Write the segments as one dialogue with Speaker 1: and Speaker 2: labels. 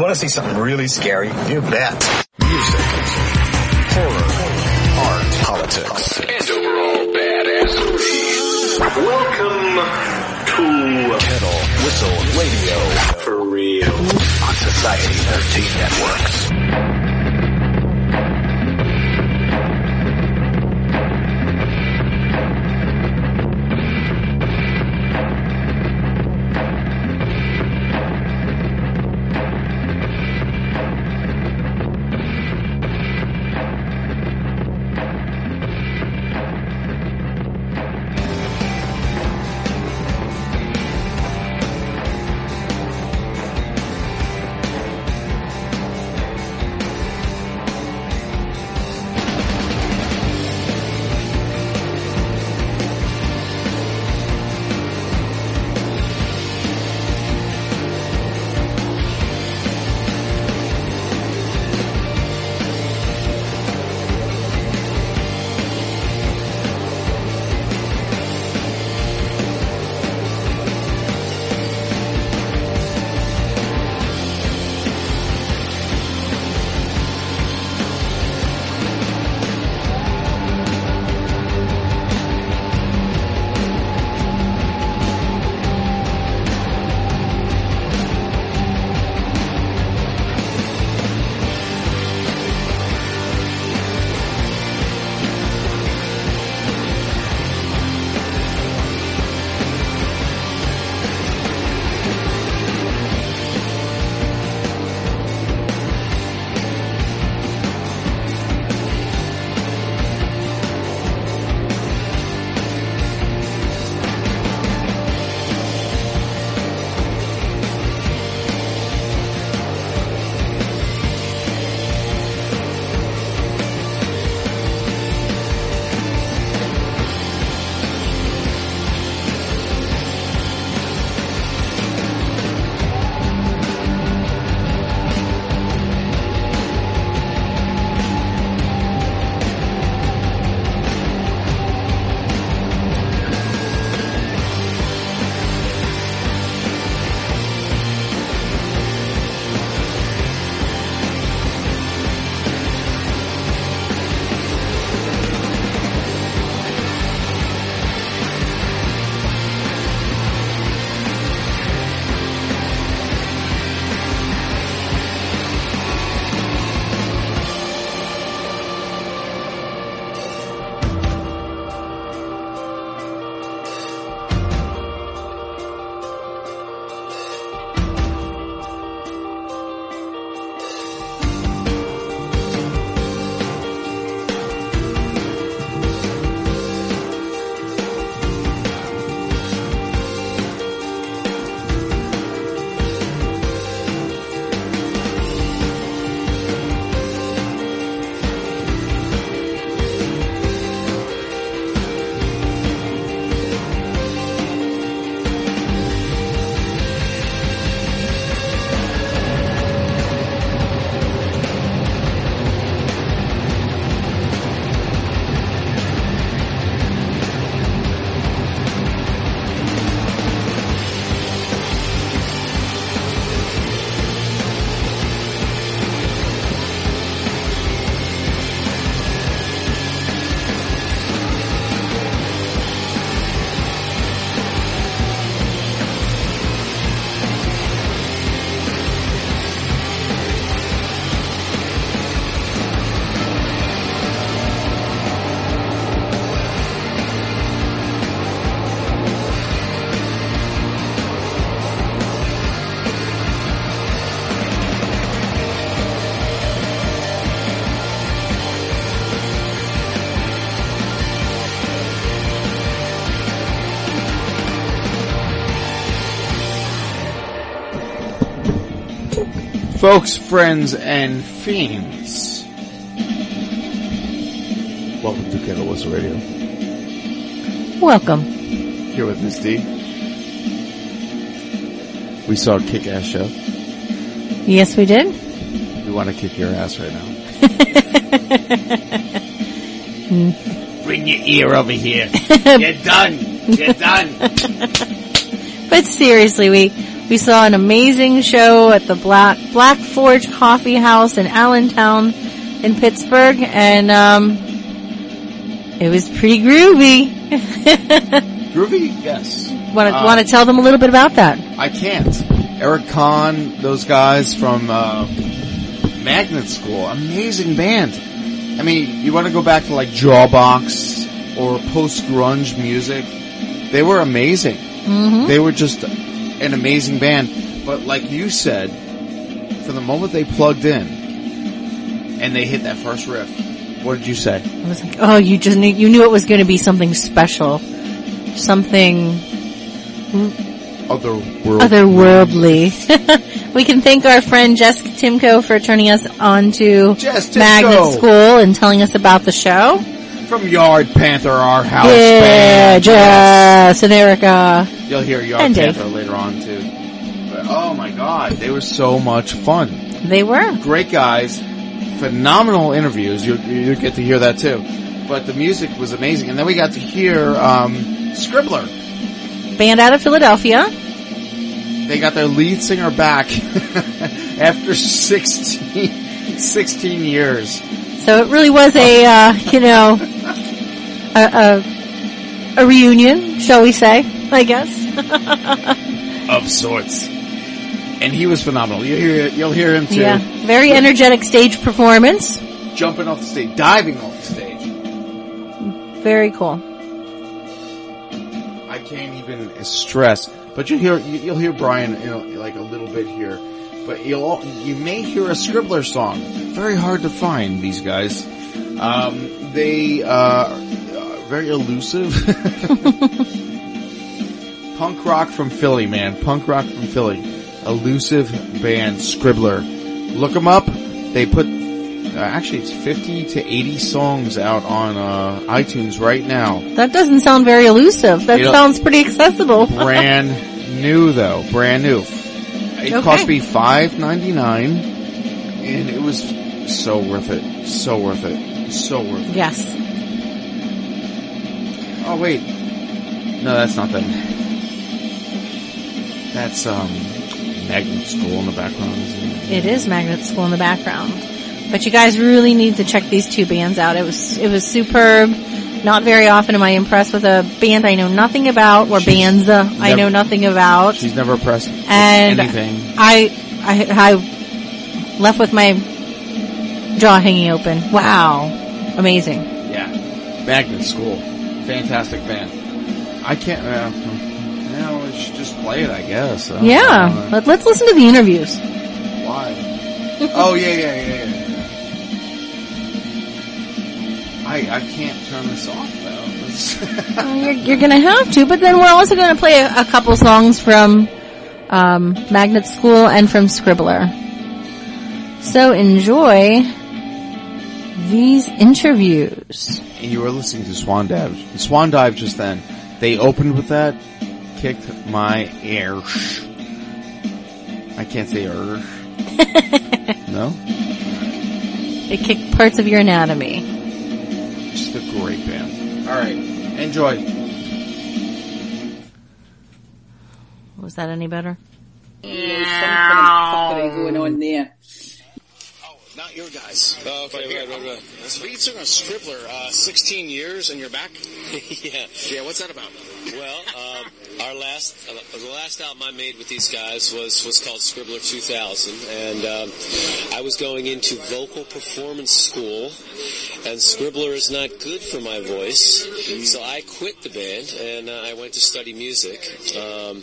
Speaker 1: You want to see something really scary? You bet. Music, horror, art, politics,
Speaker 2: and overall badassery. Welcome to
Speaker 1: kettle, whistle, radio
Speaker 2: For Real
Speaker 1: on Society 13 Networks.
Speaker 3: Folks, friends, and fiends. Welcome to Kettle Whistle Radio.
Speaker 4: Welcome.
Speaker 3: Here with Miss D. We saw a kick-ass show.
Speaker 4: Yes, we did.
Speaker 3: We want to kick your ass right now. Bring your ear over here. You're done. You're done.
Speaker 4: But seriously, we we saw an amazing show at the Black Black Forge Coffee House in Allentown in Pittsburgh, and um, it was pretty groovy.
Speaker 3: Groovy? Yes.
Speaker 4: Want to
Speaker 3: Uh,
Speaker 4: want to tell them a little bit about that?
Speaker 3: I can't. Eric Kahn, those guys from uh, Magnet School, amazing band. I mean, you want to go back to like Jawbox or post grunge music? They were amazing.
Speaker 4: Mm-hmm.
Speaker 3: They were just an amazing band. But like you said, from the moment they plugged in and they hit that first riff, what did you say?
Speaker 4: I was like, oh, you just knew, you knew it was going to be something special, something
Speaker 3: Otherworld.
Speaker 4: otherworldly. we can thank our friend Jessica Timko for turning us on to Magnet School and telling us about the show.
Speaker 3: From Yard Panther, our house
Speaker 4: yeah,
Speaker 3: band.
Speaker 4: Jess and Erica.
Speaker 3: You'll hear Yard
Speaker 4: And Dave.
Speaker 3: Panther later on too. But oh my god, they were so much fun.
Speaker 4: They were.
Speaker 3: Great guys, phenomenal interviews. You'll, you'll get to hear that too. But the music was amazing, and then we got to hear um, Scribbler.
Speaker 4: Band out of Philadelphia.
Speaker 3: They got their lead singer back after 16, 16 years.
Speaker 4: So it really was a, uh, you know, a, a, a reunion, shall we say, I guess.
Speaker 3: Of sorts. And he was phenomenal. You'll hear, you'll hear him too.
Speaker 4: yeah. Very energetic stage performance.
Speaker 3: Jumping off the stage, diving off the stage.
Speaker 4: Very cool.
Speaker 3: I can't even stress. But you hear, you'll hear Brian, you know, like a little bit here. But you'll you may hear a Scribbler song. Very hard to find these guys. Um, they uh, are very elusive. Punk rock from Philly, man. Punk rock from Philly. Elusive band, Scribbler. Look them up. They put uh, actually it's 50 to 80 songs out on uh, iTunes right now.
Speaker 4: That doesn't sound very elusive. That
Speaker 3: You know-
Speaker 4: sounds pretty accessible.
Speaker 3: brand new though, brand new. It
Speaker 4: Okay.
Speaker 3: cost me five ninety nine, and it was so worth it. So worth it. So worth it.
Speaker 4: yes.
Speaker 3: Oh wait, no, that's not them. That's um, Magnet School in the background. It?
Speaker 4: It is Magnet School in the background. But you guys really need to check these two bands out. It was, it was superb. Not very often am I impressed with a band I know nothing about or bands uh, I know nothing about.
Speaker 3: She's never pressed
Speaker 4: And
Speaker 3: anything.
Speaker 4: I, I, I left with my jaw hanging open. Wow. Amazing.
Speaker 3: Yeah, Magnet School, fantastic band. I can't. Uh, no, we should just play it, I guess.
Speaker 4: Yeah. Let, let's listen to the interviews.
Speaker 3: Why? oh yeah, yeah, yeah, yeah. I I can't turn this off though. It's-
Speaker 4: You're, you're gonna have to, but then we're also gonna play a, a couple songs from, um, Magnet School and from Scribbler. So enjoy these interviews.
Speaker 3: and you were listening to Swan Dive. Swan Dive just then. They opened with that, kicked my air. I can't say ersh. no,
Speaker 4: It kicked parts of your anatomy.
Speaker 3: Just a great band. All right, enjoy.
Speaker 4: Was that any better?
Speaker 5: fuckery going on there.
Speaker 6: Oh, not your guys. Oh, okay, right, right, right. Lead singer of Scribbler, uh, 16 years and you're back?
Speaker 7: yeah.
Speaker 6: Yeah, what's that about?
Speaker 7: Well, um, our last, uh, the last album I made with these guys was was called Scribbler 2000, and um, I was going into vocal performance school, and Scribbler is not good for my voice, so I quit the band and uh, I went to study music. Um,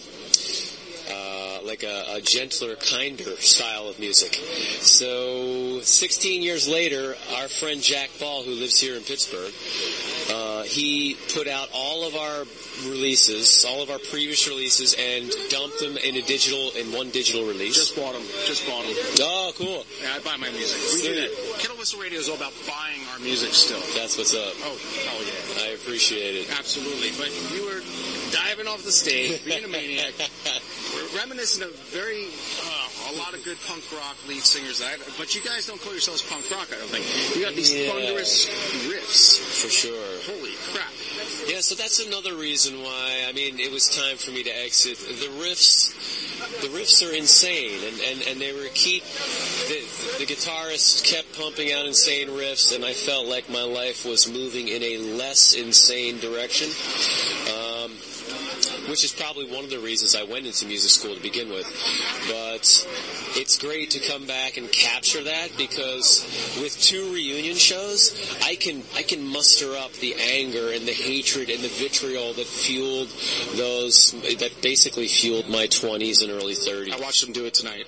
Speaker 7: uh, like a, a gentler, kinder style of music. So, 16 years later, our friend Jack Ball, who lives here in Pittsburgh, he put out all of our releases, all of our previous releases, and dumped them in a digital in one digital release.
Speaker 5: Just bought them. Just bought them.
Speaker 7: oh, cool.
Speaker 5: Yeah, I buy my music. We do that. Kettle Whistle Radio is all about buying our music still.
Speaker 7: That's what's up.
Speaker 5: Oh, hell yeah.
Speaker 7: I appreciate it.
Speaker 5: Absolutely. But you were diving off the stage, being a maniac. We're reminiscent of very, uh, a lot of good punk rock lead singers. That I, but you guys don't call yourselves punk rock, I don't think. You got these
Speaker 7: Yeah.
Speaker 5: thunderous riffs.
Speaker 7: For sure.
Speaker 5: Holy crap.
Speaker 7: Yeah, so that's another reason why, I mean, it was time for me to exit. The riffs, the riffs are insane, and, and, and they were keep, the, the guitarist kept pumping out insane riffs, and I felt like my life was moving in a less insane direction. Which is probably one of the reasons I went into music school to begin with. But it's great to come back and capture that because with two reunion shows, I can I can muster up the anger and the hatred and the vitriol that fueled those that basically fueled my 20s and early 30s.
Speaker 5: I watched them do it tonight.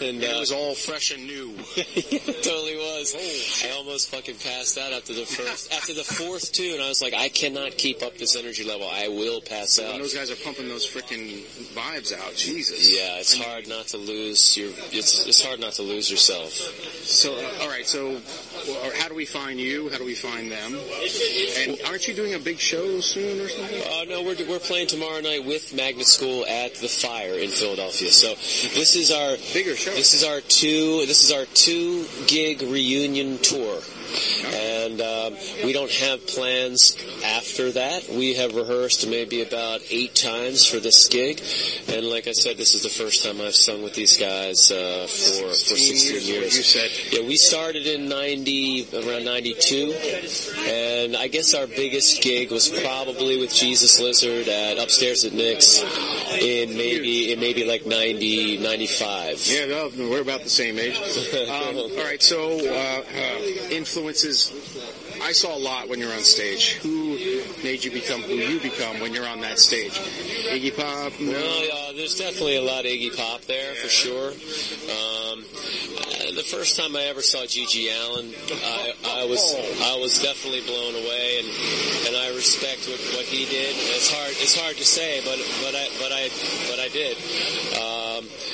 Speaker 7: and
Speaker 5: And it
Speaker 7: uh,
Speaker 5: was all fresh and new.
Speaker 7: it totally was. I almost fucking passed out after the first, after the fourth tune. I was like, I cannot keep up this energy level. I will pass out.
Speaker 5: When those guys are pumping those freaking vibes out, Jesus.
Speaker 7: Yeah, it's hard not to lose your. It's it's hard not to lose yourself.
Speaker 5: So, uh, all right. So, how do we find you? How do we find them? And aren't you doing a big show soon or something?
Speaker 7: Uh, no, we're we're playing tomorrow night with Magnet School at the Fire in Philadelphia. So this is our
Speaker 5: Bigger show.
Speaker 7: This is our two. This is our two gig reunion tour. And um, we don't have plans after that. We have rehearsed maybe about eight times for this gig, and like I said, this is the first time I've sung with these guys uh, for for 16 years.
Speaker 5: You said.
Speaker 7: Yeah, we started in 90, around 92, and I guess our biggest gig was probably with Jesus Lizard at Upstairs at Nick's in maybe, in maybe like 90, 95.
Speaker 5: Yeah, no, we're about the same age. Um, all right, so uh, uh, influences. I saw a lot when you're on stage. Who made you become who you become when you're on that stage? Iggy Pop. No.
Speaker 7: Well, yeah, there's definitely a lot of Iggy Pop there for sure. Um, uh, the first time I ever saw GG Allin, I, I was I was definitely blown away, and and I respect what, what he did. It's hard it's hard to say, but but I but I but I did. Um, uh,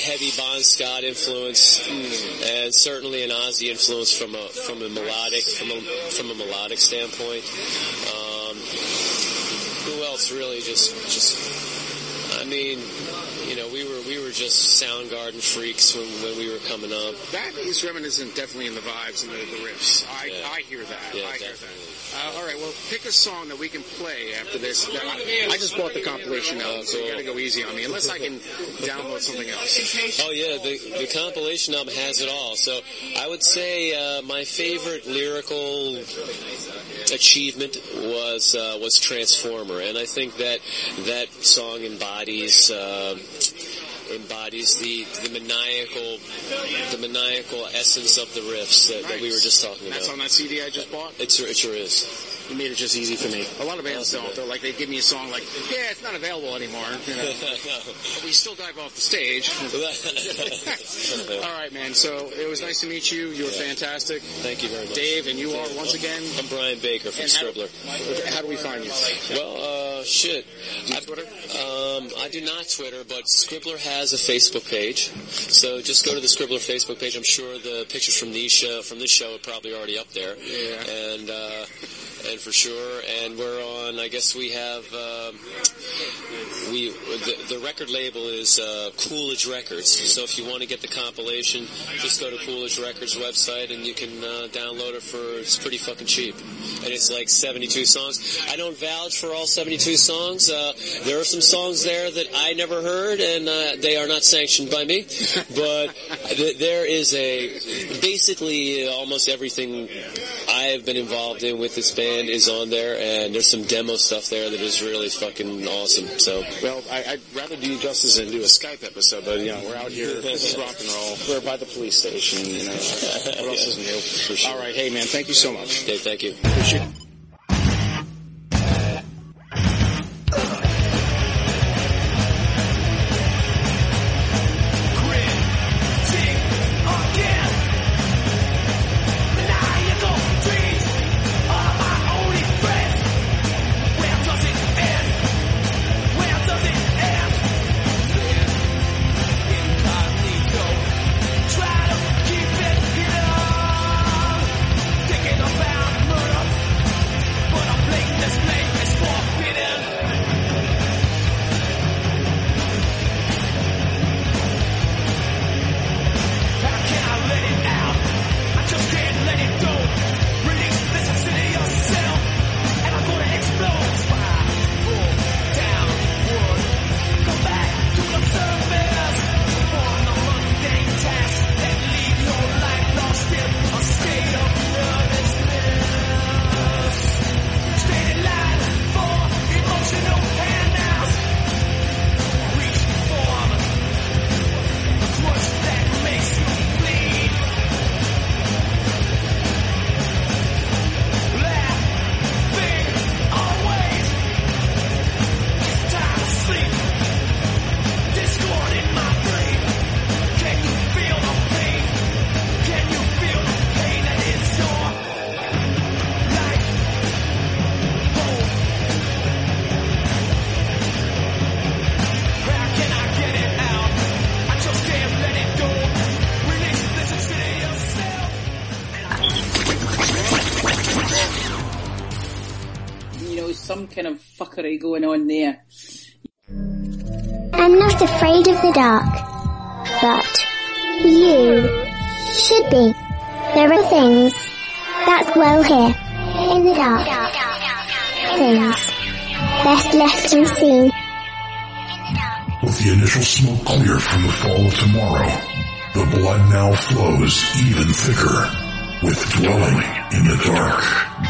Speaker 7: heavy Bon Scott influence, and certainly an Ozzy influence from a from a melodic from a from a melodic standpoint. Um, who else really just just mean, you know, we were we were just Soundgarden freaks when when we were coming up.
Speaker 5: That is reminiscent, definitely in the vibes and the, the riffs. I,
Speaker 7: Yeah.
Speaker 5: I hear that.
Speaker 7: Yeah,
Speaker 5: I hear
Speaker 7: definitely.
Speaker 5: that. Uh, all right, well, pick a song that we can play after this. Now, I, I just bought the compilation album, so you got to go easy on me, unless I can download something else.
Speaker 7: Oh yeah, the the compilation album has it all. So I would say uh, my favorite lyrical achievement was uh, was Transformer, and I think that that song embodies. Uh, embodies the the maniacal the maniacal essence of the riffs that, that we were just talking about.
Speaker 5: That's on that CD I just bought.
Speaker 7: It's, it sure is.
Speaker 5: You made it just easy for me. A lot of bands don't. They're like they give me a song like, yeah, it's not available anymore. You know, but we still dive off the stage. All right, man. So it was nice to meet you. You were fantastic,
Speaker 7: Thank you very much.
Speaker 5: Dave, and you are once again.
Speaker 7: I'm Brian Baker from
Speaker 5: how,
Speaker 7: Scribbler.
Speaker 5: how do we find you?
Speaker 7: Well, uh, shit.
Speaker 5: Do you
Speaker 7: I,
Speaker 5: Twitter?
Speaker 7: um, I do not Twitter, but Scribbler has a Facebook page. So just go to the Scribbler Facebook page. I'm sure the pictures from these show, from this show are probably already up there.
Speaker 5: Yeah.
Speaker 7: And, uh, and for sure, and we're on, I guess we have, um, we, the, the record label is, uh, Coolidge Records. So if you want to get the compilation, just go to Coolidge Records website and you can, uh, download it for, it's pretty fucking cheap. And it's like 72 songs. I don't vouch for all 72 songs. Uh, there are some songs there that I never heard and, uh, they are not sanctioned by me. But th- there is a, basically almost everything I have been involved in with this band is on there and there's some demo stuff there that is really fucking awesome. So,
Speaker 5: Well, I, I'd rather do you justice than do a Skype episode, but you know, we're out here. This is rock and roll. We're by the police station. You know, what else is new? All right, hey man, thank you so much.
Speaker 7: okay, thank you.
Speaker 5: Appreciate
Speaker 8: kind fuckery going on there.
Speaker 9: I'm not afraid of the dark, but you should be. There are things that dwell here in the dark. Things best left unseen.
Speaker 10: With the initial smoke clear from the fall of tomorrow, the blood now flows even thicker with dwelling in the dark.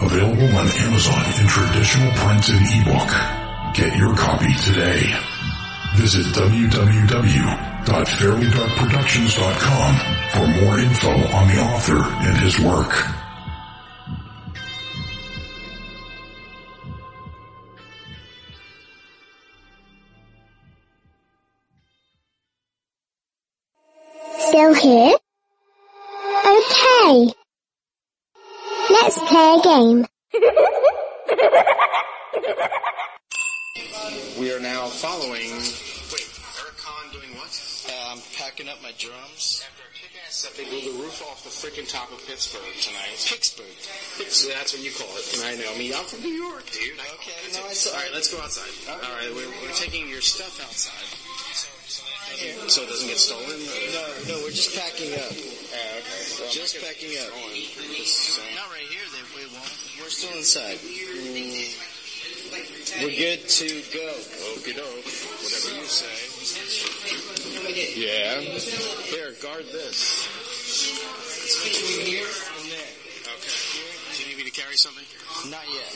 Speaker 10: Available on Amazon in traditional print and ebook. Get your copy today. Visit www.fairlydarkproductions.com for more info on the author and his work.
Speaker 9: Still here? Okay. Let's play a game.
Speaker 5: We are now following. Wait, Eric Kahn doing what?
Speaker 6: Uh, I'm packing up my drums.
Speaker 5: After a kick-ass set, they blew the roof off the freaking top of Pittsburgh tonight.
Speaker 6: Pittsburgh.
Speaker 5: So that's what you call it. And I know. I mean, I'm from New York, dude. I
Speaker 6: Okay, no. I saw-
Speaker 5: All right, let's go outside. All right, we're, we're taking your stuff outside. So it doesn't get stolen? Or?
Speaker 6: No, no, we're just packing up.
Speaker 5: Okay. Well,
Speaker 6: Just packing up.
Speaker 5: Just saying.
Speaker 6: Not right here, they, we won't. We're still inside. We're good to go.
Speaker 5: Okie doke. Whatever you say. Yeah. Here, guard this.
Speaker 6: Between here and there.
Speaker 5: Okay. Do you need me to carry something?
Speaker 6: Not yet.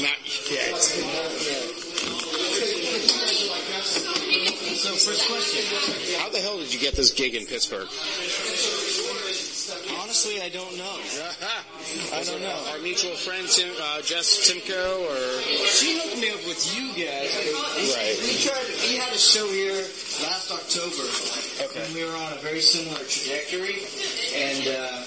Speaker 5: Not yet.
Speaker 6: So, first question.
Speaker 5: How the hell did you get this gig in Pittsburgh?
Speaker 6: Honestly, I don't know. I don't know.
Speaker 5: Our mutual friend Tim, uh, Jess Timko, or
Speaker 6: She hooked me up with you guys.
Speaker 5: Right.
Speaker 6: We tried. We had a show here last October.
Speaker 5: Okay.
Speaker 6: And we were on a very similar trajectory, and uh,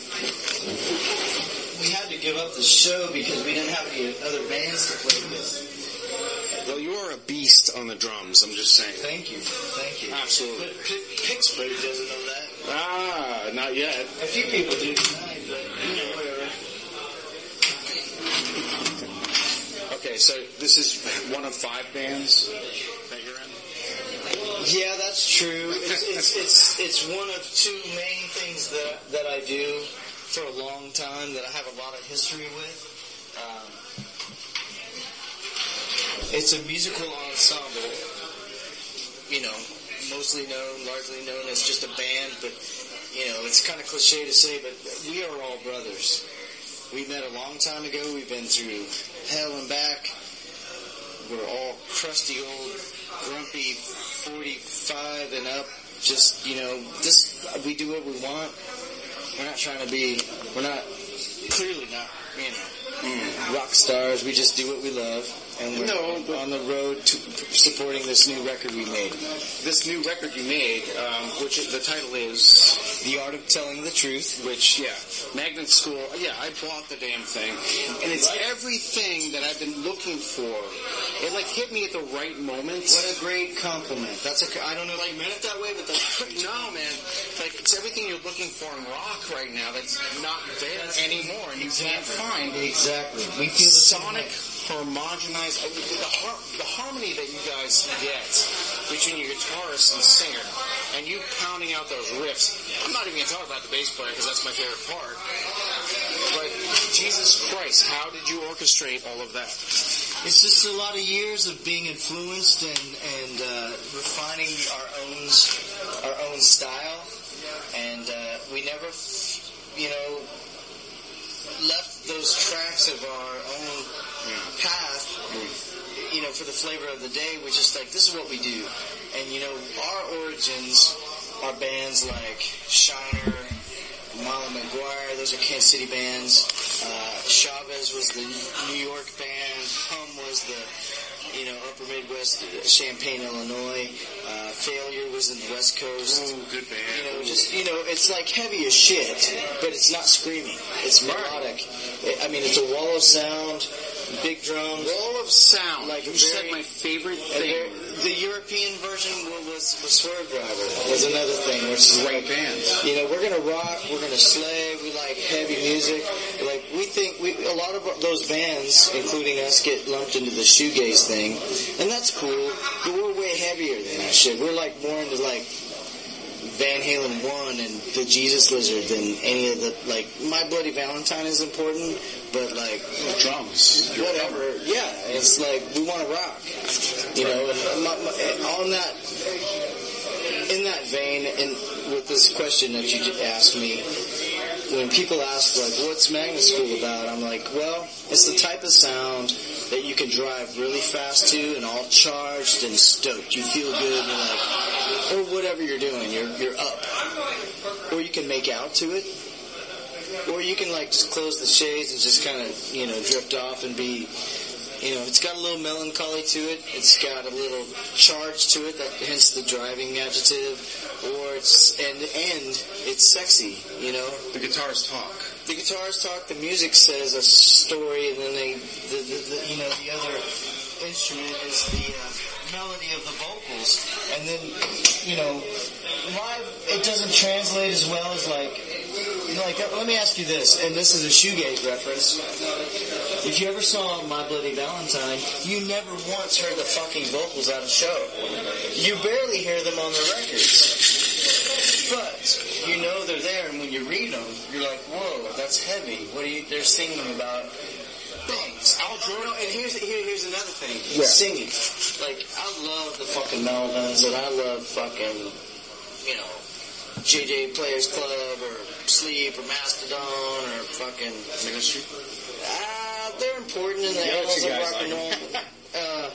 Speaker 6: we had to give up the show because we didn't have any other bands to play with.
Speaker 5: well, you are a beast on the drums. I'm just saying.
Speaker 6: Thank you. Thank you.
Speaker 5: Absolutely.
Speaker 6: But P- Pittsburgh doesn't know that.
Speaker 5: Ah, not yet.
Speaker 6: A few people do tonight, but you know, whatever.
Speaker 5: Okay, so this is one of five bands that you're in.
Speaker 6: Yeah, that's true. It's, it's it's it's one of two main things that that I do for a long time that I have a lot of history with. Um, it's a musical ensemble, you know, mostly known, largely known as just a band, but you know, it's kind of cliche to say, but we are all brothers. We met a long time ago. We've been through hell and back. We're all crusty old, grumpy, 45 and up. Just, you know, this, we do what we want. We're not trying to be, we're not, clearly not, you know, rock stars. We just do what we love. And we're
Speaker 5: No,
Speaker 6: on the road to supporting this new record we made.
Speaker 5: This new record you made, um, which the title is,
Speaker 6: The Art of Telling the Truth.
Speaker 5: which yeah, Magnet School. Yeah, I bought the damn thing, and it's everything that I've been looking for. It like hit me at the right moment.
Speaker 6: What a great compliment. That's a, I don't know if you meant it that way, but that's
Speaker 5: no, man. Like it's everything you're looking for in rock right now that's not there anymore, and you can't find.
Speaker 6: Exactly. We feel the
Speaker 5: Sonic harmonized, uh, the, har- the harmony that you guys get between your guitarist and singer, and you pounding out those riffs. I'm not even going to talk about the bass player because that's my favorite part. But Jesus Christ, how did you orchestrate all of that?
Speaker 6: It's just a lot of years of being influenced and and uh, refining our own our own style, and uh, we never, you know, left those tracks of our own path. You know, for the flavor of the day, we're just like, this is what we do, and you know, our origins are bands like Shiner, Molly McGuire. Those are Kansas City bands. Uh, Chavez was the New York band. Was the you know, upper Midwest, Champaign, Illinois. Uh, Failure was in the West Coast.
Speaker 5: Ooh, good band.
Speaker 6: You know, just, you know, it's like heavy as shit, but it's not screaming. It's melodic. I mean, it's a wall of sound, big drums.
Speaker 5: Wall of sound.
Speaker 6: Like
Speaker 5: you
Speaker 6: a
Speaker 5: said my favorite thing.
Speaker 6: very- the European version was, was Swervedriver. Was another thing. Which is
Speaker 5: Great
Speaker 6: like,
Speaker 5: bands.
Speaker 6: you know, we're gonna rock, we're gonna slay, we like heavy music. Like, we think, we, a lot of those bands, including us, get lumped into the shoegaze thing. And that's cool, but we're way heavier than that shit. We're like more into like, Van Halen 1 and the Jesus Lizard than any of the, like, My Bloody Valentine is important, but like,
Speaker 5: Drums.
Speaker 6: whatever. Yeah, it's like we want to rock, you know. And my, my, on that, in that vein, and with this question that you just asked me, when people ask like, "What's Magnet School about?" I'm like, "Well, it's the type of sound that you can drive really fast to, and all charged and stoked. You feel good, and like, or whatever you're doing, you're you're up, or you can make out to it." Or you can like just close the shades and just kind of, you know, drift off and be, you know, it's got a little melancholy to it. It's got a little charge to it, that hence the driving adjective. Or it's, and, and it's sexy, you know.
Speaker 5: The guitars talk.
Speaker 6: The guitars talk, the music says a story, and then they, the, the, the you know, the other instrument is the uh, melody of the vocals. And then, you know, live, it doesn't translate as well as like, like, let me ask you this, and this is a shoegaze reference. If you ever saw My Bloody Valentine, you never once heard the fucking vocals out of show. You barely hear them on the records. But you know they're there, and when you read them, you're like, "Whoa, that's heavy." What are you? They're singing about things. Al Jordan. And here's here, here's another thing. Singing. Like I love the fucking Melvins, and I love fucking, you know, JJ Players Club or Sleep or Mastodon or fucking
Speaker 5: Ministry.
Speaker 6: Ah, they're important in the
Speaker 5: Yeah,
Speaker 6: annals of rock and roll. uh,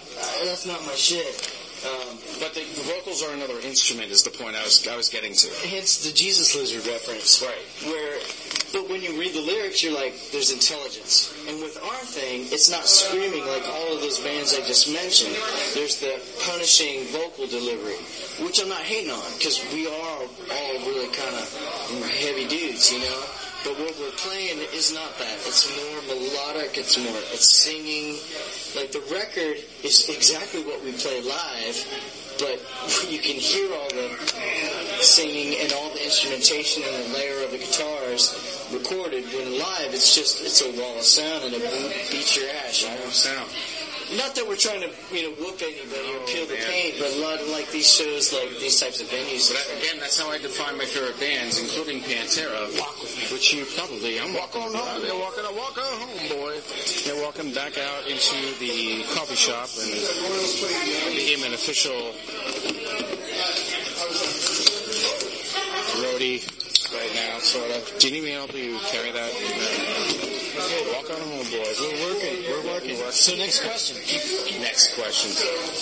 Speaker 6: that's not my shit. Um,
Speaker 5: But the, the vocals are another instrument. Is the point I was I was getting to.
Speaker 6: hence the Jesus Lizard reference.
Speaker 5: Right.
Speaker 6: Where, but when you read the lyrics, you're like, there's intelligence. And with our thing, it's not screaming like all of those bands I just mentioned. There's the punishing vocal delivery, which I'm not hating on, because we are all really kind of heavy dudes, you know? But what we're playing is not that. It's more melodic, it's more, it's singing. Like the record is exactly what we play live, but you can hear all the singing and all the instrumentation and the layer of the guitars recorded. When live, it's just it's a wall of sound and it beats your ass. You know?
Speaker 5: Sound.
Speaker 6: Not that we're trying to you know whoop anybody or oh, peel the paint, but a lot of like these shows, like these types of venues.
Speaker 5: But I, again, that's how I define my favorite bands, including Pantera, which you probably. I'm walking on home. They're walking. Walk on home, boy. They're walking back out into the coffee shop and became an official roadie right now, sort of. Do you need me to help you carry that? Walk on home, boys. We're working. We're working.
Speaker 6: So next question.
Speaker 5: Next question.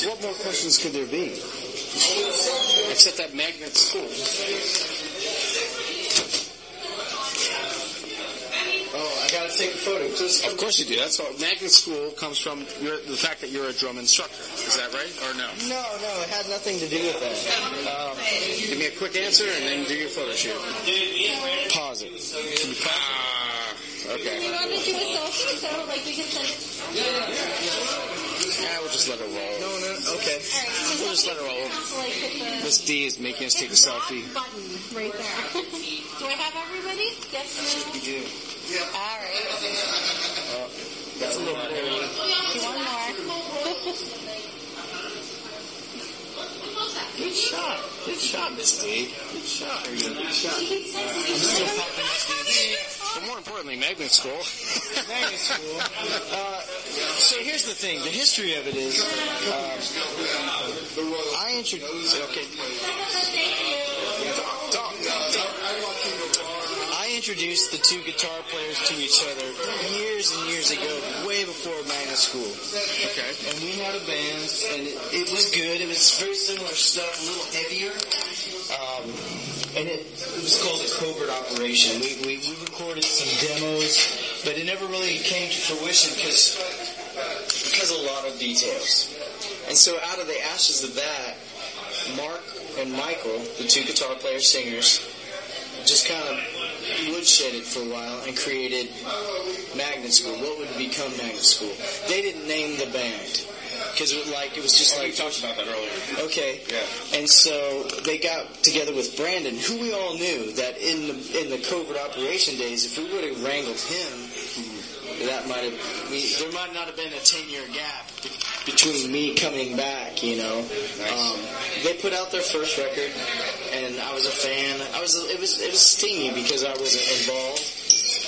Speaker 6: What more questions could there be?
Speaker 5: Except that magnet school.
Speaker 6: Oh, I gotta take a photo. Please.
Speaker 5: Of course you do. That's all. Magnet school comes from your, the fact that you're a drum instructor. Is that right? Or no?
Speaker 6: No, no, it had nothing to do with that. Um,
Speaker 5: Give me a quick answer and then do your photo shoot. Pause it. Can you pause? Ah, okay.
Speaker 11: We want to do a selfie, so like we can send it.
Speaker 5: Yeah, we'll just let it roll.
Speaker 6: no, no, okay.
Speaker 11: Alright,
Speaker 5: We'll just let it roll.
Speaker 11: have to like hit the
Speaker 5: Miss D is making us take a selfie.
Speaker 11: button right there. do I have everybody? Yes, no?
Speaker 6: You do.
Speaker 11: Alright.
Speaker 6: Oh, that's a little more.
Speaker 11: One more.
Speaker 5: Good shot. Good shot, Miss D. Good shot. Good shot. But more importantly, magnet school.
Speaker 6: Magnet school. Uh, so here's the thing. The history of it is, um, I introduced. Okay.
Speaker 5: Talk, talk, talk.
Speaker 6: I introduced the two guitar players to each other years and years ago, way before Magnet School.
Speaker 5: Okay.
Speaker 6: And we had a band, and it, it was good. It was very similar stuff, a little heavier. Um, and it, it was called a covert operation. We, we, we recorded some demos, but it never really came to fruition because because a lot of details. And so out of the ashes of that, Mark and Michael, the two guitar player singers, just kind of woodshedded for a while and created Magnet School. What would become Magnet School? They didn't name the band because it, like it was just
Speaker 5: Oh,
Speaker 6: like
Speaker 5: we talked about that earlier.
Speaker 6: Okay.
Speaker 5: Yeah.
Speaker 6: And so they got together with Brandon, who we all knew that in the in the covert operation days, if we would have wrangled him, that might have we, there might not have been a ten year gap be- between me coming back. You know, um, they put out their first record, and I was a fan. I was it was it was steamy because I wasn't involved.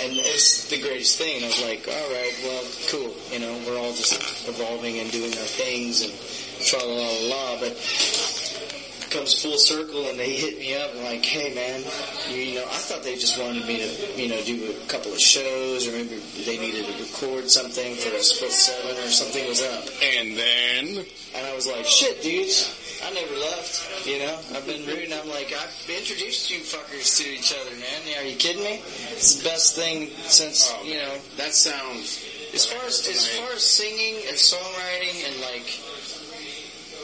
Speaker 6: And it's the greatest thing. And I was like, all right, well, cool. You know, we're all just evolving and doing our things and tra la la la. But comes full circle and they hit me up and like, hey man, you, you know, I thought they just wanted me to, you know, do a couple of shows or maybe they needed to record something for a split seven or something was up.
Speaker 5: And then
Speaker 6: And I was like, shit dudes, I never left, you know, I've been rooting, I'm like, I've introduced you fuckers to each other, man. Are you kidding me? It's the best thing since, oh, you know,
Speaker 5: that sounds
Speaker 6: as far as, as far as singing and songwriting and like,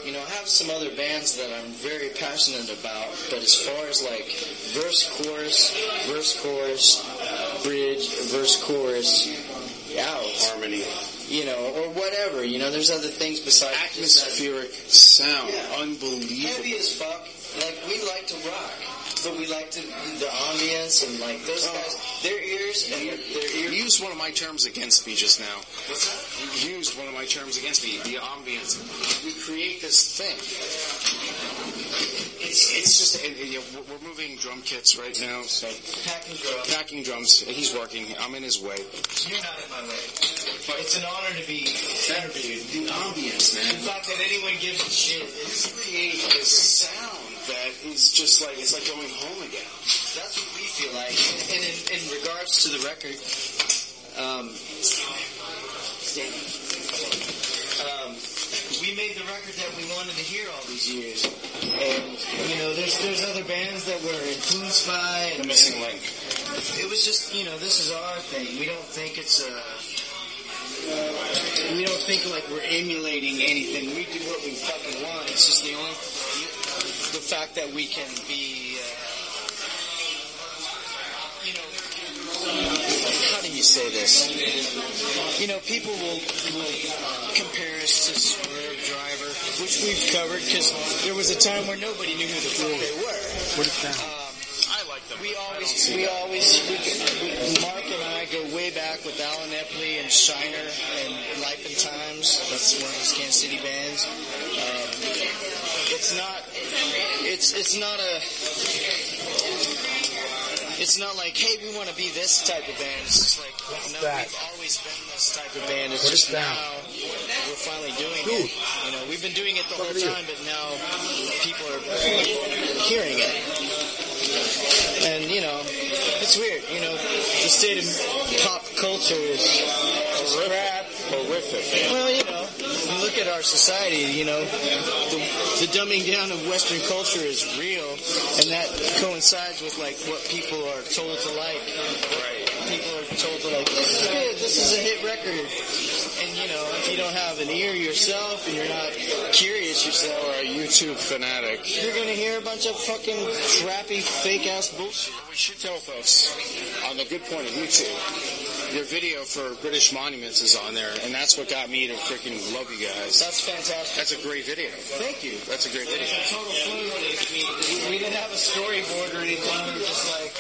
Speaker 6: you know, I have some other bands that I'm very passionate about, but as far as like verse, chorus, verse, chorus, bridge, verse, chorus, out,
Speaker 5: harmony,
Speaker 6: you know, or whatever, you know, there's other things besides
Speaker 5: atmospheric sound,
Speaker 6: Yeah.
Speaker 5: unbelievable.
Speaker 6: heavy as fuck. Like we like to rock, but we like to the ambience and like those oh. guys, their ears and their, their
Speaker 5: You
Speaker 6: ears.
Speaker 5: used one of my terms against me just now.
Speaker 6: What's that?
Speaker 5: You used one of my terms against me, the ambience. We create this thing. It's it's just and, and, you know, we're- moving drum kits right now, so
Speaker 6: Packing drums.
Speaker 5: packing drums. He's working. I'm in his way.
Speaker 6: You're not in my way. But it's an honor to be interviewed.
Speaker 5: The ambience, man.
Speaker 6: The fact that anyone gives a shit is
Speaker 5: Create this sound that is just like it's like going home again.
Speaker 6: that's what we feel like. And in, in regards to the record, um, damn um, we made the record that we wanted to hear all these years. And you know, there's there's other bands that were influenced by.
Speaker 5: The missing link.
Speaker 6: It was just, you know, this is our thing. We don't think it's a. We don't think like we're emulating anything. We do what we fucking want. It's just the only, the fact that we can be, uh, you know, how do you say this? You know, people will, will compare us to which we've covered because there was a time where nobody knew who the fuck they were.
Speaker 3: What is that?
Speaker 6: Um,
Speaker 5: I like them.
Speaker 6: we always, we always, we, we, Mark and I go way back with Allen Epley and Shiner and Life and Times. That's one of those Kansas City bands. Um, it's not, it's it's not a, it's not like, hey, we want to be this type of band. It's just like, no,
Speaker 3: that?
Speaker 6: we've always been this type of band. It's
Speaker 3: What
Speaker 6: just now we're finally doing it. You know, we've been doing it the whole time, but now people are hearing it. And, you know, it's weird. You know, the state of pop culture is crap.
Speaker 5: Horrific.
Speaker 6: Well, you know, you look at our society, you know, the, the dumbing down of Western culture is real, and that coincides with, like, what people are told to like.
Speaker 5: Right.
Speaker 6: People are told to like, this is good, this is a hit record. And, you know, if you don't have an ear yourself and you're not curious yourself,
Speaker 5: Or a YouTube fanatic.
Speaker 6: you're gonna hear a bunch of fucking crappy, fake-ass bullshit.
Speaker 5: We should tell folks on the good point of YouTube. Your video for British Monuments is on there, and that's what got me to freaking love you guys.
Speaker 6: That's fantastic.
Speaker 5: That's a great video.
Speaker 6: Thank you.
Speaker 5: That's a great video.
Speaker 6: It's a total fluke. We, we didn't have a storyboard or anything. We were just like,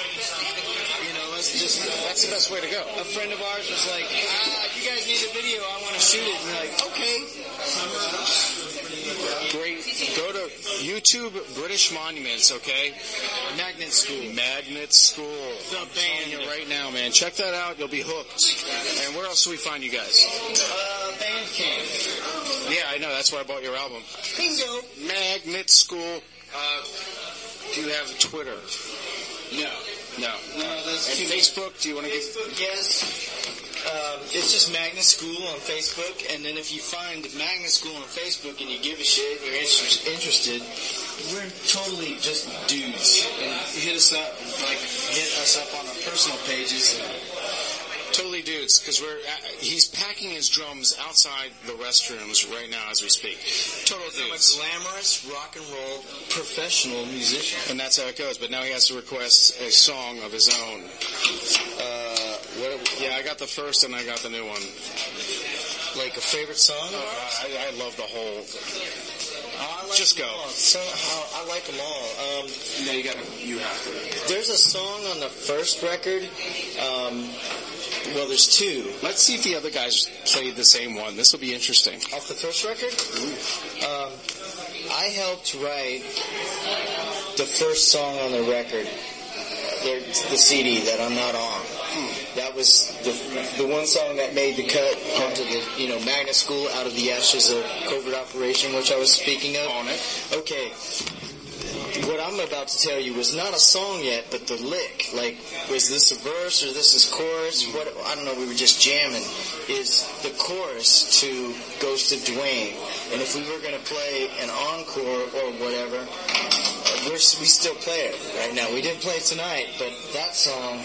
Speaker 6: you know, let's just.
Speaker 5: That's the best way to go.
Speaker 6: A friend of ours was like, ah, you guys need a video. I want to shoot it. And we're like, okay.
Speaker 5: Go to YouTube British Monuments, okay?
Speaker 6: Magnet School.
Speaker 5: Magnet School.
Speaker 6: The
Speaker 5: telling you right now, man. Check that out. You'll be hooked. And where else do we find you guys?
Speaker 6: Uh, Bandcamp.
Speaker 5: Yeah, I know. That's where I bought your album.
Speaker 6: Bingo.
Speaker 5: Magnet School. Uh, do you have Twitter?
Speaker 6: No.
Speaker 5: No.
Speaker 6: No, that's
Speaker 5: And Facebook? Do you want to give?
Speaker 6: Facebook, yes. Um, it's just Magnet School on Facebook, and then if you find Magnet School on Facebook and you give a shit, you're inter- interested, we're totally just dudes. And hit us up, like hit us up on our personal pages. And,
Speaker 5: Totally dudes, because we're uh, he's packing his drums outside the restrooms right now as we speak. Total
Speaker 6: I'm a
Speaker 5: dudes.
Speaker 6: glamorous rock and roll professional musician.
Speaker 5: And that's how it goes. But now he has to request a song of his own. Uh, what, yeah, I got the first and I got the new one.
Speaker 6: Like a favorite song?
Speaker 5: Uh, I, I love the whole.
Speaker 6: I like
Speaker 5: Just go.
Speaker 6: So, how- I like them all. Um,
Speaker 5: No, you got You have to.
Speaker 6: there's a song on the first record. Um, well, there's two.
Speaker 5: Let's see if the other guys played the same one. This will be interesting.
Speaker 6: Off the first record? Um, I helped write the first song on the record, the, the CD that I'm not on. That was the, the one song that made the cut onto the, you know, Magnet School out of the ashes of covert operation, which I was speaking of.
Speaker 5: On it.
Speaker 6: Okay. What I'm about to tell you was not a song yet, but the lick. Like, was this a verse or this is chorus? Mm-hmm. What I don't know. We were just jamming. Is the chorus to Ghost of Dwayne? And if we were going to play an encore or whatever, we're, we still play it right now. We didn't play it tonight, but that song,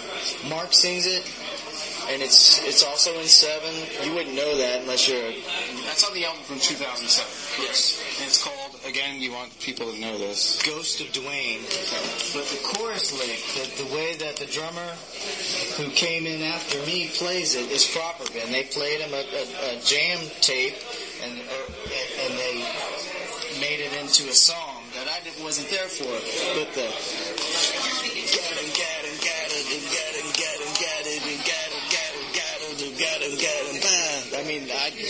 Speaker 6: Mark sings it, and it's it's also in seven. You wouldn't know that unless you're
Speaker 5: That's on the album from 2007.
Speaker 6: yes.
Speaker 5: And it's called, again, you want people to know this.
Speaker 6: Ghost of Dwayne. But the chorus lick, the, the way that the drummer who came in after me plays it is proper. And they played him a, a, a jam tape, and or, and they made it into a song that I wasn't there for. But the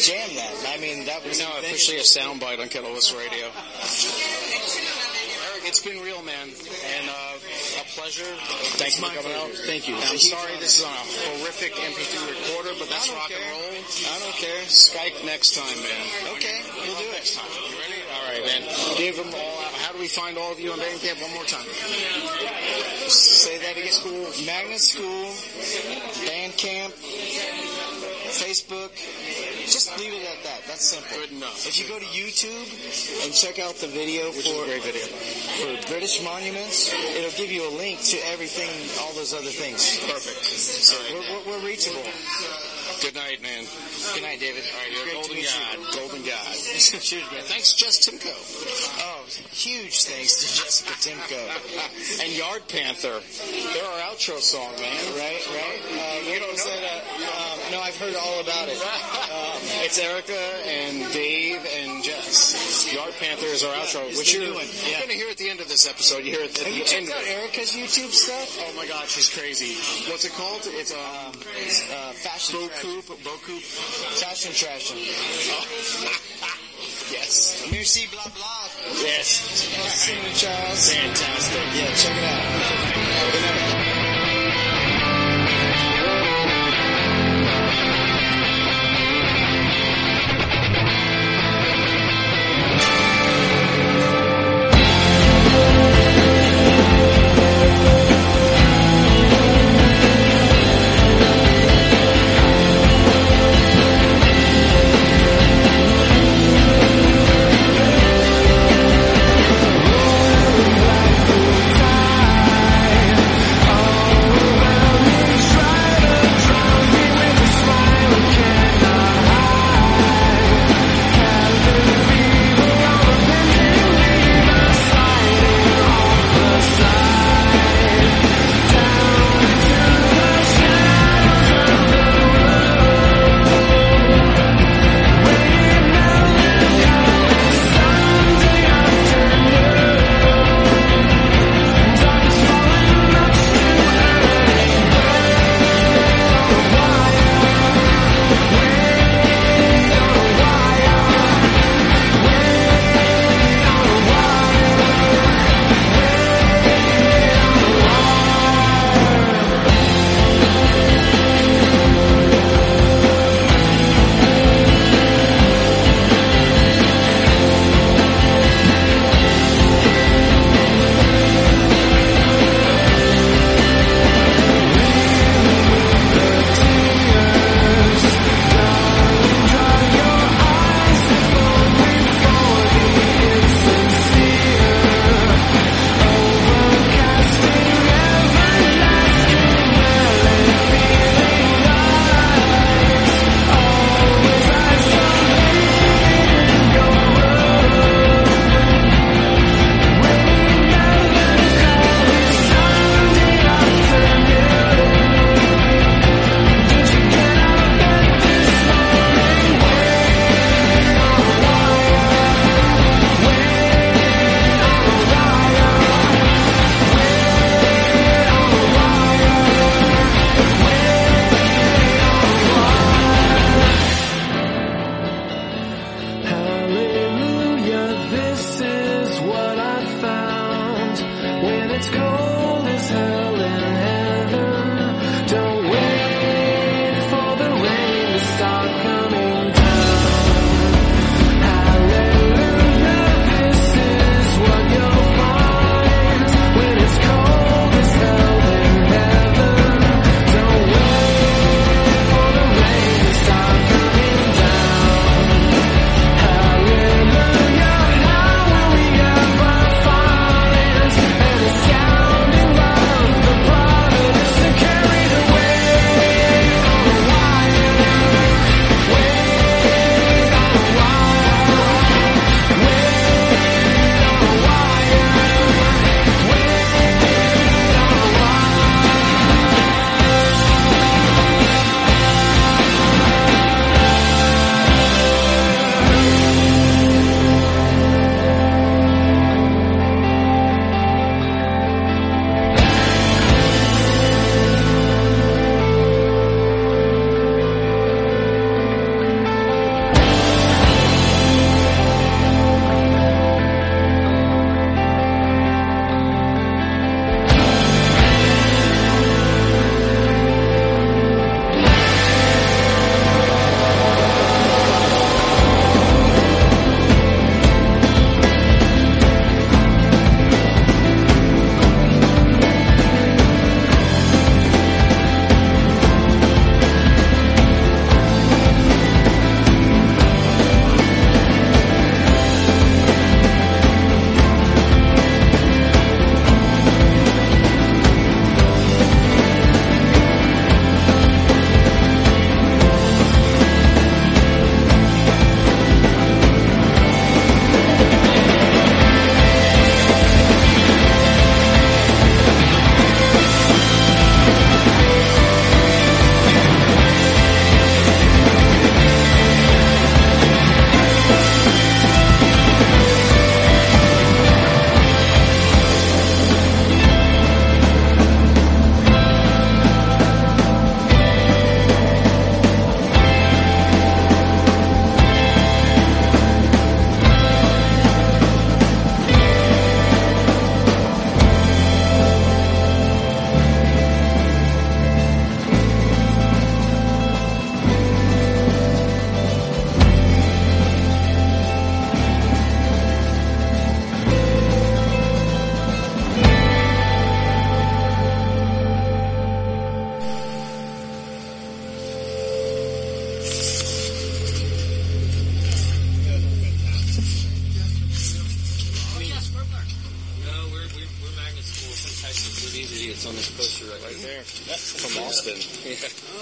Speaker 6: mean, I jammed that. I mean, that was
Speaker 5: Now officially a soundbite on Kettle's Radio. Eric, it's been real, man, and uh, a pleasure. Thanks for coming out.
Speaker 6: Thank you.
Speaker 5: I'm sorry this is on a horrific MP3 recorder, but that's rock
Speaker 6: care.
Speaker 5: and roll.
Speaker 6: I don't care.
Speaker 5: Skype next time, man.
Speaker 6: Okay, we'll do it.
Speaker 5: You ready? All right, man. Give them all out. How do we find all of you on Bandcamp? One more time.
Speaker 6: Say that again. School, Magnet School, Bandcamp, Facebook. Just leave it at that. That's simple.
Speaker 5: Good enough.
Speaker 6: If you go to YouTube and check out the video
Speaker 5: Which
Speaker 6: for
Speaker 5: video.
Speaker 6: for British monuments, it'll give you a link to everything, all those other things.
Speaker 5: Perfect.
Speaker 6: So
Speaker 5: right.
Speaker 6: we're, we're, we're reachable.
Speaker 5: Good night, man.
Speaker 6: Good night, David.
Speaker 5: All right, you're a
Speaker 6: Great
Speaker 5: golden
Speaker 6: meet you.
Speaker 5: god. Golden god.
Speaker 6: Cheers, man.
Speaker 5: Thanks, Jess Timko.
Speaker 6: Oh, huge thanks to Jessica Timko.
Speaker 5: and Yard Panther. They're our outro song, man.
Speaker 6: Right, right. Uh, you don't know that? Um, no, I've heard all about it.
Speaker 5: It's Erica and Dave and Jess. Yard Panther is our outro,
Speaker 6: it's
Speaker 5: which you're, you're
Speaker 6: yeah.
Speaker 5: going to hear at the end of this episode. You hear it at
Speaker 6: Have you
Speaker 5: the end.
Speaker 6: checked out Erica's YouTube stuff?
Speaker 5: Oh my God, she's crazy. What's it called? It's um,
Speaker 6: Uh, fashion
Speaker 5: Bocoup. Bocoup.
Speaker 6: Fashion trashing.
Speaker 5: Yes.
Speaker 6: Merci, blah, blah.
Speaker 5: Yes.
Speaker 6: Cinnamon Charles.
Speaker 5: Fantastic.
Speaker 6: Yeah, check it out.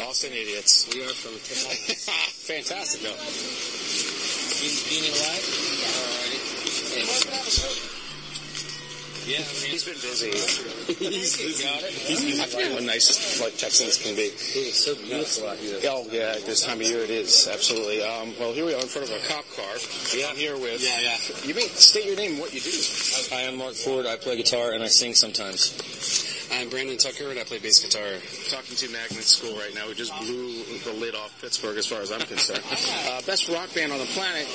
Speaker 5: Austin idiots.
Speaker 7: We are from Texas.
Speaker 5: Fantastic, though.
Speaker 7: Being alive? Alrighty. Yeah,
Speaker 5: He's been busy. he's busy. Got it. He's busy. I think the nicest like Texans can be.
Speaker 7: It's so beautiful out here.
Speaker 5: Oh yeah, this time of year it is absolutely. Um, well, here we are in front of a cop car. Yeah, I'm here with.
Speaker 12: Yeah, yeah.
Speaker 5: You mean state your name, and what you do?
Speaker 12: I am Mark Ford. I play guitar and I sing sometimes.
Speaker 5: I'm Brandon Tucker, and I play bass guitar. Talking to Magnet School right now. We just blew the lid off Pittsburgh, as far as I'm concerned. uh, best rock band on the planet.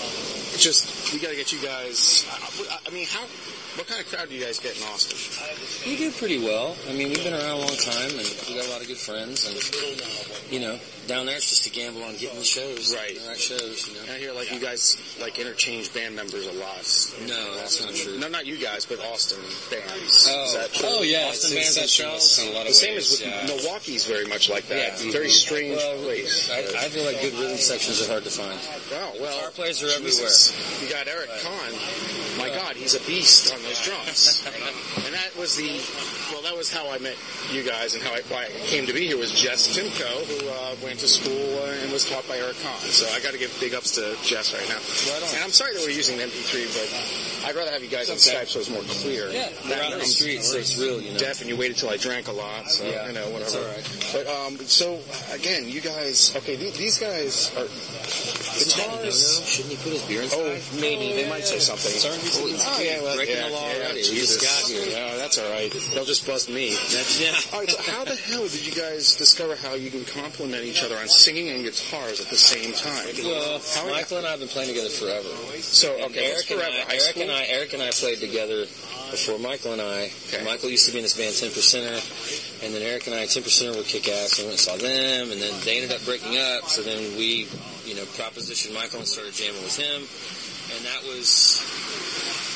Speaker 5: Just we got to get you guys. I, I mean, how? What kind of crowd do you guys get in Austin?
Speaker 12: We do pretty well. I mean, we've been around a long time and we got a lot of good friends and, you know, down there it's just a gamble on getting the shows.
Speaker 5: Right.
Speaker 12: The right shows, you know.
Speaker 5: I hear like you guys like interchange band members a lot.
Speaker 12: No, that's not true.
Speaker 5: No, not you guys, but Austin bands.
Speaker 12: Oh.
Speaker 5: Is that true?
Speaker 12: Oh, yeah,
Speaker 5: Austin
Speaker 12: it's
Speaker 5: bands themselves.
Speaker 12: shows. in a lot of
Speaker 5: the same as with
Speaker 12: yeah.
Speaker 5: Milwaukee's very much like that.
Speaker 12: Yeah.
Speaker 5: Very strange
Speaker 12: Well,
Speaker 5: place.
Speaker 12: I, I feel like good rhythm sections are hard to find.
Speaker 5: Wow, well,
Speaker 12: Guitar players are
Speaker 5: Jesus. You got Eric Kahn. My God, he's a beast on those drums. and that was the, well, that was how I met you guys and how I, why I came to be here was Jess Timko, who uh, went to school and was taught by Eric Kahn. So I got to give big ups to Jess right now. And I'm sorry that we're using the MP3, but I'd rather have you guys on Skype so it's more clear.
Speaker 12: Yeah, we're out on the streets, so it's real, you know.
Speaker 5: Deaf and you waited till I drank a lot, so
Speaker 12: Yeah,
Speaker 5: you know whatever.
Speaker 12: right.
Speaker 5: But um, so again, you guys, okay, these, these guys are guitars.
Speaker 12: Shouldn't he put his beer inside?
Speaker 5: Oh, maybe they might say something. Oh yeah, well,
Speaker 12: breaking
Speaker 5: yeah,
Speaker 12: the law
Speaker 5: yeah,
Speaker 12: already. We
Speaker 5: Jesus.
Speaker 12: just got here.
Speaker 5: Yeah, that's all right. They'll just bust me.
Speaker 12: That's, yeah.
Speaker 5: All right, so how the hell did you guys discover how you can complement each other on singing and guitars at the same time?
Speaker 12: Well,
Speaker 5: how
Speaker 12: Michael and I have been playing together forever.
Speaker 5: So okay,
Speaker 12: Eric
Speaker 5: that's
Speaker 12: and. I, Eric and I, Eric and I played together before Michael and I. Michael used to be in this band Ten Percenter, and then Eric and I, Ten Percenter would kick ass, and went and saw them, and then they ended up breaking up. So then we, you know, propositioned Michael and started jamming with him, and that was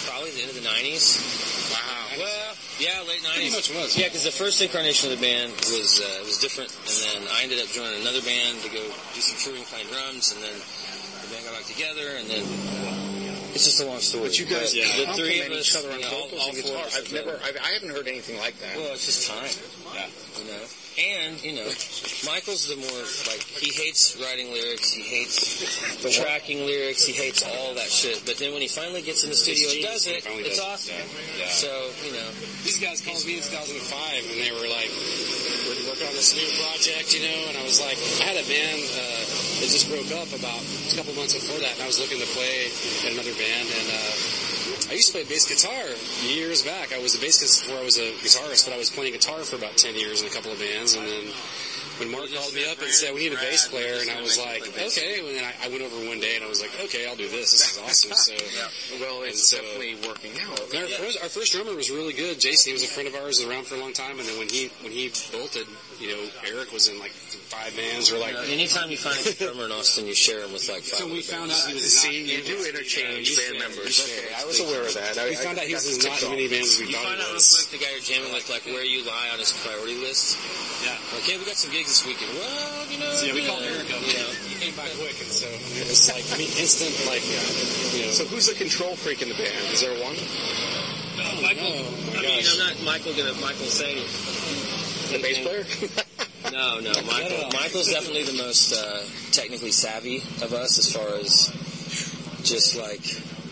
Speaker 12: probably the end of the '90s.
Speaker 5: Wow.
Speaker 12: Well, yeah, late Pretty '90s. much was. Yeah, because the first incarnation of the band was uh, was different, and then I ended up joining another band to go do some touring playing drums, and then the band got back together, and then it's just a long story.
Speaker 5: But you guys yeah
Speaker 12: the three of us,
Speaker 5: each other on
Speaker 12: you know,
Speaker 5: vocals
Speaker 12: all, all
Speaker 5: and
Speaker 12: four
Speaker 5: guitar. I've
Speaker 12: are
Speaker 5: never. I've, I haven't heard anything like that.
Speaker 12: Well, it's just time. Yeah. You know, and you know, Michael's the more like he hates writing lyrics, he hates tracking lyrics, he hates all that shit. But then when he finally gets in the studio and does it, it's
Speaker 13: does it.
Speaker 12: awesome.
Speaker 13: Yeah.
Speaker 12: So you know,
Speaker 13: These guys called me in 2005 and they were like, we're working on this new project, you know, and I was like, I had a band uh, that just broke up about a couple months before that and I was looking to play in another band and uh, I used to play bass guitar years back. I was a bassist before I was a guitarist, but I was playing guitar for about 10 years in a couple of bands and then when Mark called me up and said we need a bass player, and I was like, okay. And then I, I went over one day and I was like, okay, I'll do this. This is awesome. So,
Speaker 5: well, it's definitely working out.
Speaker 13: our, first, our first drummer was really good. Jason, he was a friend of ours, around for a long time. And then when he when he bolted, you know, Eric was in like five bands or like.
Speaker 12: you know, anytime you find a drummer in Austin, you share him with like five.
Speaker 13: So we found
Speaker 12: bands.
Speaker 13: out he was
Speaker 5: See,
Speaker 13: not
Speaker 5: you do interchange
Speaker 13: Yeah,
Speaker 5: band members. Okay. I was aware of that. I,
Speaker 13: We found
Speaker 5: I
Speaker 13: out he was not
Speaker 5: tipped
Speaker 13: as many
Speaker 5: off.
Speaker 13: bands as we
Speaker 12: You
Speaker 13: thought
Speaker 12: find
Speaker 13: he
Speaker 12: out real
Speaker 13: was.
Speaker 12: quick the guy you're jamming with, like where you lie on his priority list.
Speaker 13: Yeah.
Speaker 12: Okay, we got some gigs this weekend. Well, you know.
Speaker 13: So yeah, we called Eric up.
Speaker 12: You know,
Speaker 13: He came back quick, and so it was like, I mean, instant, like, you know.
Speaker 5: So who's the control freak in the band? Is there one?
Speaker 12: No, Michael. I mean, I'm not Michael gonna Michael say
Speaker 5: The bass player?
Speaker 12: No, no. Michael. Michael's definitely the most uh, technically savvy of us, as far as just like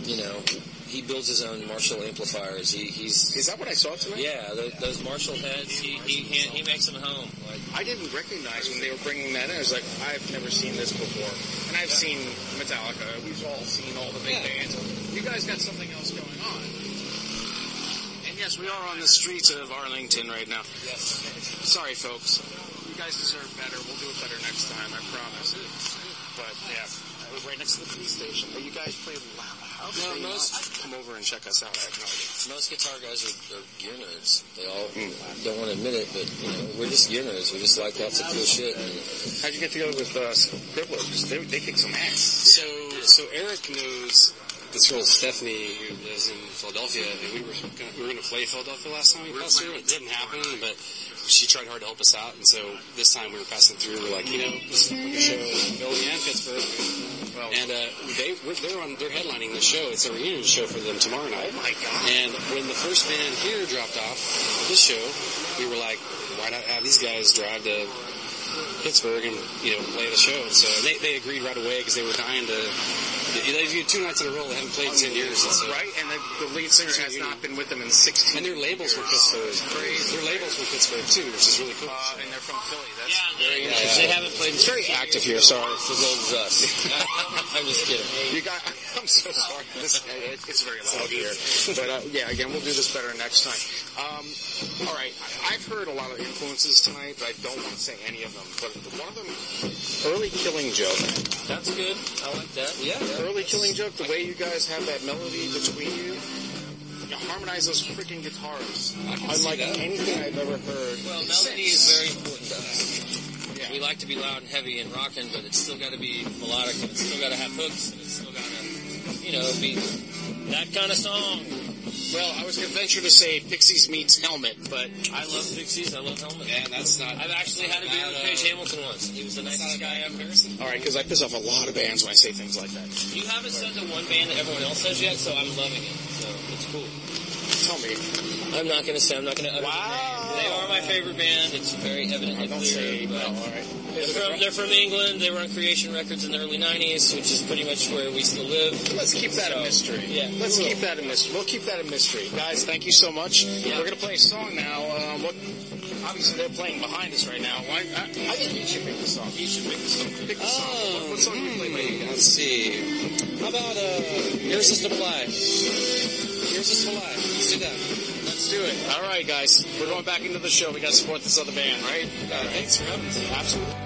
Speaker 12: you know, he builds his own Marshall amplifiers. He, he's
Speaker 5: Is that what I saw tonight?
Speaker 12: yeah, those, those Marshall heads. He he he, he makes them at home. Like
Speaker 5: I didn't recognize when they were bringing that in. I was like, I've never seen this before. And I've seen Metallica. We've all seen all the big bands. You guys got something else going on.
Speaker 13: And yes, we are on the streets of Arlington right now.
Speaker 5: Yes. Sorry, folks. You guys deserve better. We'll do it better next time. I promise. But yeah, we're right next to the police station. But you guys play loud. How
Speaker 12: No, most-
Speaker 5: not come over and check us out? I have no idea.
Speaker 12: most guitar guys are, are gear nerds. They all don't want to admit it, but you know, we're just gear nerds. We just like lots of cool shit. And
Speaker 5: How'd you get together with uh, Scribbler? 'Cause They, they kick some ass.
Speaker 13: So, so Eric knows this girl Stephanie who lives in Philadelphia, and we were gonna, we were going to play Philadelphia last time we passed through. It didn't happen, but she tried hard to help us out, and so this time we were passing through. We're like, you know, this is a show in Philly and Pittsburgh, and uh, they we're, they're on they're headlining the show. It's a reunion show for them tomorrow night. Oh my god! And when the first band here dropped off this show, we were like, why not have these guys drive to Pittsburgh and you know play the show. And So they they agreed right away because they were dying to. They do two nights in a row. They haven't played in ten years. And so,
Speaker 5: right? And the, the lead singer has not been with them in 16
Speaker 13: And their labels were Pittsburgh. Their labels were Pittsburgh too, which is really cool.
Speaker 5: Uh, and they're from Philly. That's
Speaker 13: Yeah,
Speaker 5: very
Speaker 13: yeah,
Speaker 5: interesting.
Speaker 13: they haven't played.
Speaker 5: It's very active here. Sorry.
Speaker 12: It's as old as us. I'm just kidding.
Speaker 5: You got. I'm so sorry. This, it, it's very loud here. But uh, yeah, again, we'll do this better next time. Um, all right, I've heard a lot of influences tonight, but I don't want to say any of them. But one of them, early Killing Joke.
Speaker 12: That's good. I like that. Yeah.
Speaker 5: Early Killing Joke. The way you guys have that melody between you. You harmonize those freaking guitars. Unlike
Speaker 12: that.
Speaker 5: anything I've ever heard.
Speaker 12: Well, melody is very important to us. Yeah. We like to be loud and heavy and rocking, but it's still got to be melodic and it's still got to have hooks and it's still got to, you know, be that kind of song.
Speaker 5: Well, I was going to venture to say Pixies meets Helmet, but
Speaker 12: I love Pixies. I love Helmet.
Speaker 13: Yeah, that's not.
Speaker 12: I've actually had a beer with Page Hamilton once. He was the nicest guy ever.
Speaker 5: all right, because I piss off a lot of bands when I say things like that.
Speaker 12: You haven't said the one band that everyone else says yet, so I'm loving it. So it's cool.
Speaker 5: Tell me.
Speaker 12: I'm not gonna say. I'm not gonna. utter
Speaker 5: Wow.
Speaker 12: They are my favorite band. It's very evidently
Speaker 5: Don't
Speaker 12: clear.
Speaker 5: say no. All right.
Speaker 12: They're from, they're from England. They were on Creation Records in the early '90s, which is pretty much where we still live.
Speaker 5: Let's keep that
Speaker 12: So,
Speaker 5: a mystery.
Speaker 12: Yeah,
Speaker 5: Let's keep that a mystery. We'll keep that a mystery. Guys, thank you so much. We're going to play a song now. Um, what, obviously, they're playing behind us right now. Why, I, I think you should pick the song. You should pick the song. Pick the song. What, what song we play by you guys?
Speaker 12: Let's see. How about uh, Irresistible Lie? Irresistible Lie. Let's do that.
Speaker 5: Let's do it. All right, guys. We're going back into the show. We got to support this other band, right? Right.
Speaker 12: Thanks for having.
Speaker 5: Absolutely.